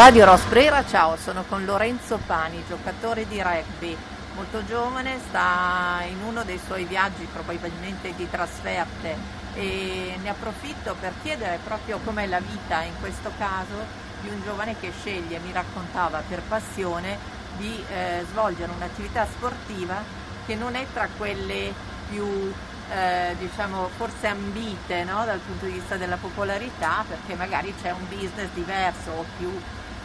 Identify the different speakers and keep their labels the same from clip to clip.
Speaker 1: Radio Rosbrera, ciao, sono con Lorenzo Pani, giocatore di rugby, molto giovane, sta in uno dei suoi viaggi probabilmente di trasferte e ne approfitto per chiedere proprio com'è la vita in questo caso di un giovane che sceglie, mi raccontava per passione, di eh, svolgere un'attività sportiva che non è tra quelle più eh, diciamo forse ambite no? dal punto di vista della popolarità perché magari c'è un business diverso o più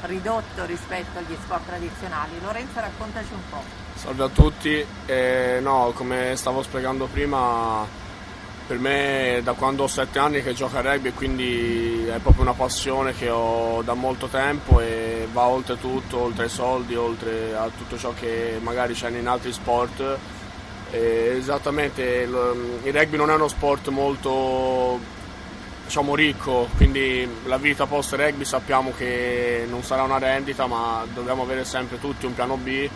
Speaker 1: ridotto rispetto agli sport tradizionali. Lorenzo raccontaci un po'.
Speaker 2: Salve a tutti, eh, no, come stavo spiegando prima, per me da quando ho sette anni che gioco a rugby quindi è proprio una passione che ho da molto tempo e va oltre tutto, oltre ai soldi, oltre a tutto ciò che magari c'è in altri sport. E esattamente, il rugby non è uno sport molto diciamo ricco, quindi la vita post rugby sappiamo che non sarà una rendita, ma dobbiamo avere sempre tutti un piano B.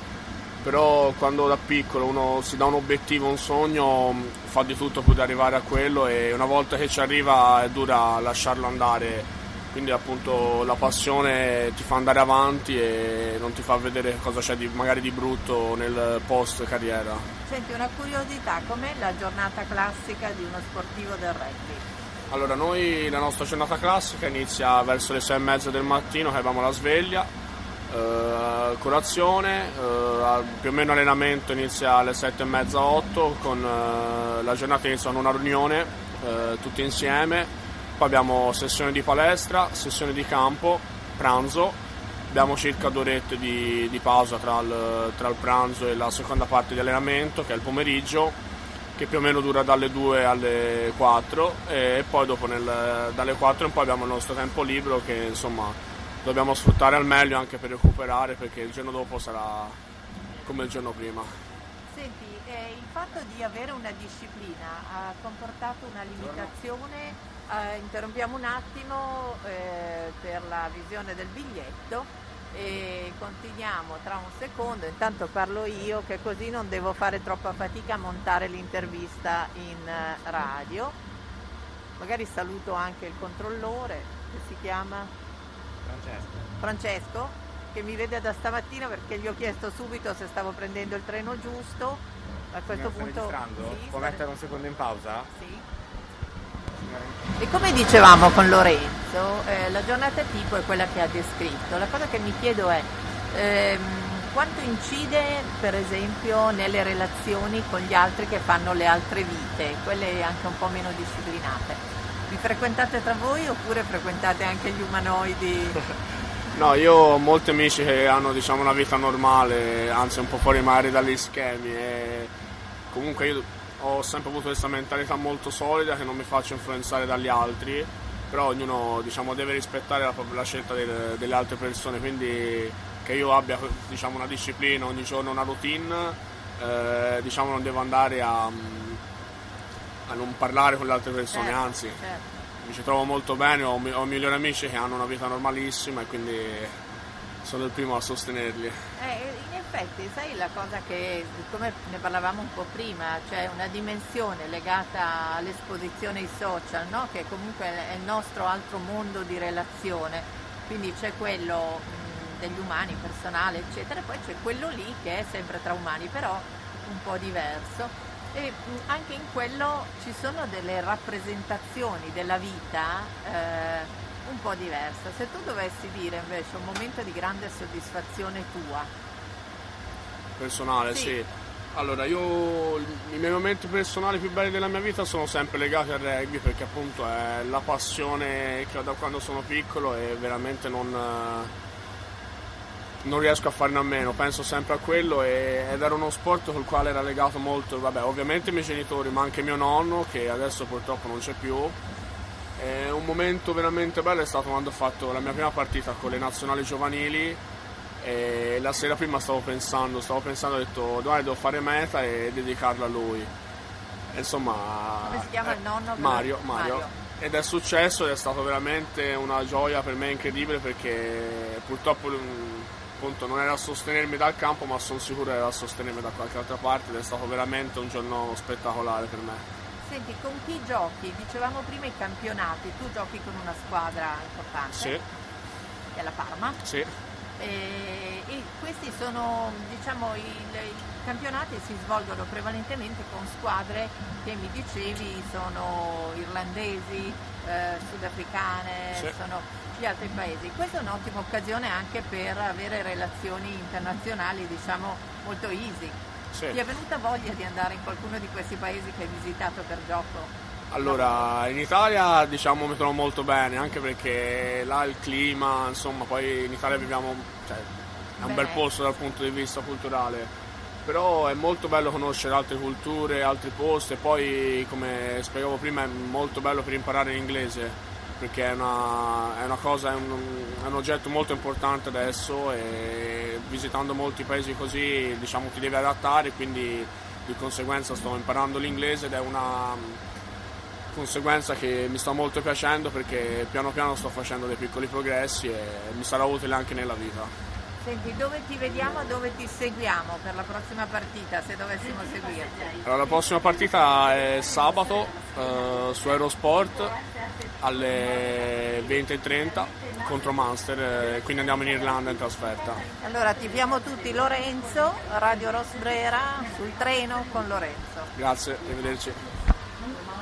Speaker 2: Però quando da piccolo uno si dà un obiettivo, un sogno, fa di tutto per arrivare a quello e una volta che ci arriva è dura lasciarlo andare. Quindi appunto la passione ti fa andare avanti e non ti fa vedere cosa c'è di, magari di brutto nel post carriera.
Speaker 1: Senti, una curiosità, com'è la giornata classica di uno sportivo del rugby?
Speaker 2: Allora, noi la nostra giornata classica inizia verso le 6 e mezza del mattino che abbiamo la sveglia, eh, colazione, eh, più o meno allenamento inizia alle 7 e mezza 8 con eh, la giornata inizia con una riunione eh, tutti insieme, poi abbiamo sessione di palestra, sessione di campo, pranzo, abbiamo circa due orette di, di pausa tra il, tra il pranzo e la seconda parte di allenamento che è il pomeriggio che più o meno dura dalle 2 alle 4 e poi dopo nel, dalle 4 in poi abbiamo il nostro tempo libero che insomma dobbiamo sfruttare al meglio anche per recuperare perché il giorno dopo sarà come il giorno prima.
Speaker 1: Senti, eh, il fatto di avere una disciplina ha comportato una limitazione, eh, interrompiamo un attimo eh, per la visione del biglietto e continuiamo tra un secondo, intanto parlo io che così non devo fare troppa fatica a montare l'intervista in eh, radio. Magari saluto anche il controllore che si chiama
Speaker 3: Francesco.
Speaker 1: Francesco che mi vede da stamattina perché gli ho chiesto subito se stavo prendendo il treno giusto. A questo punto sì,
Speaker 3: Può
Speaker 1: sta-
Speaker 3: mettere un secondo in pausa?
Speaker 1: sì. E come dicevamo con Lorenzo, eh, la giornata tipo è quella che ha descritto. La cosa che mi chiedo è ehm, quanto incide per esempio nelle relazioni con gli altri che fanno le altre vite, quelle anche un po' meno disciplinate. Vi frequentate tra voi oppure frequentate anche gli umanoidi?
Speaker 2: No, io ho molti amici che hanno diciamo, una vita normale, anzi un po' fuori magari dagli schemi e comunque io ho sempre avuto questa mentalità molto solida che non mi faccio influenzare dagli altri, però ognuno diciamo, deve rispettare la, la scelta delle, delle altre persone, quindi che io abbia diciamo, una disciplina, ogni giorno una routine, eh, diciamo non devo andare a, a non parlare con le altre persone,
Speaker 1: Certo,
Speaker 2: anzi
Speaker 1: certo.
Speaker 2: mi ci trovo molto bene, ho, ho migliori amici che hanno una vita normalissima e quindi sono il primo a sostenerli.
Speaker 1: Eh, in effetti, sai la cosa che, come ne parlavamo un po' prima, c'è una dimensione legata all'esposizione ai social, no? che comunque è il nostro altro mondo di relazione, quindi c'è quello mh, degli umani, personale, eccetera, e poi c'è quello lì che è sempre tra umani, però un po' diverso. E anche in quello ci sono delle rappresentazioni della vita eh, un po' diversa. Se tu dovessi dire invece un momento di grande soddisfazione tua,
Speaker 2: Personale,
Speaker 1: Sì.
Speaker 2: sì. Allora, io i miei momenti personali più belli della mia vita sono sempre legati al rugby perché appunto è la passione che ho da quando sono piccolo e veramente non, eh, non riesco a farne a meno, penso sempre a quello e- ed era uno sport col quale era legato molto, vabbè, ovviamente i miei genitori, ma anche mio nonno che adesso purtroppo non c'è più. E un momento veramente bello è stato quando ho fatto la mia prima partita con le nazionali giovanili e la sera prima stavo pensando, stavo pensando, ho detto domani devo fare meta e dedicarla a lui. E insomma...
Speaker 1: Come si chiama
Speaker 2: eh,
Speaker 1: il nonno?
Speaker 2: Mario, Mario.
Speaker 1: Mario.
Speaker 2: Ed è successo ed è stato veramente una gioia per me incredibile perché purtroppo mm, appunto non era a sostenermi dal campo ma sono sicuro era a sostenermi da qualche altra parte ed è stato veramente un giorno spettacolare per me.
Speaker 1: Senti, con chi giochi? Dicevamo prima i campionati, tu giochi con una squadra importante.
Speaker 2: Sì.
Speaker 1: della Parma.
Speaker 2: Sì.
Speaker 1: E, e questi sono diciamo, i, i campionati si svolgono prevalentemente con squadre che mi dicevi sono irlandesi, eh, sudafricane,
Speaker 2: Sì.
Speaker 1: sono gli altri paesi. Questa è un'ottima occasione anche per avere relazioni internazionali diciamo molto easy.
Speaker 2: Sì.
Speaker 1: Ti è venuta voglia di andare in qualcuno di questi paesi che hai visitato per gioco?
Speaker 2: Allora, in Italia diciamo mi trovo molto bene, anche perché là il clima, insomma, poi in Italia viviamo, cioè, è un bel posto dal punto di vista culturale, però è molto bello conoscere altre culture, altri posti e poi, come spiegavo prima, è molto bello per imparare l'inglese, perché è una, è una cosa, è un, è un oggetto molto importante adesso e visitando molti paesi così, diciamo, ti devi adattare, quindi di conseguenza sto imparando l'inglese ed è una conseguenza che mi sta molto piacendo perché piano piano sto facendo dei piccoli progressi e mi sarà utile anche nella vita.
Speaker 1: Senti, dove ti vediamo, dove ti seguiamo per la prossima partita, se dovessimo seguirti?
Speaker 2: Allora, la prossima partita è sabato eh, su Eurosport alle 20.30 contro Munster, eh, quindi andiamo in Irlanda in trasferta.
Speaker 1: Allora, tifiamo tutti Lorenzo, Radio Rosbrera, sul treno con Lorenzo.
Speaker 2: Grazie, arrivederci.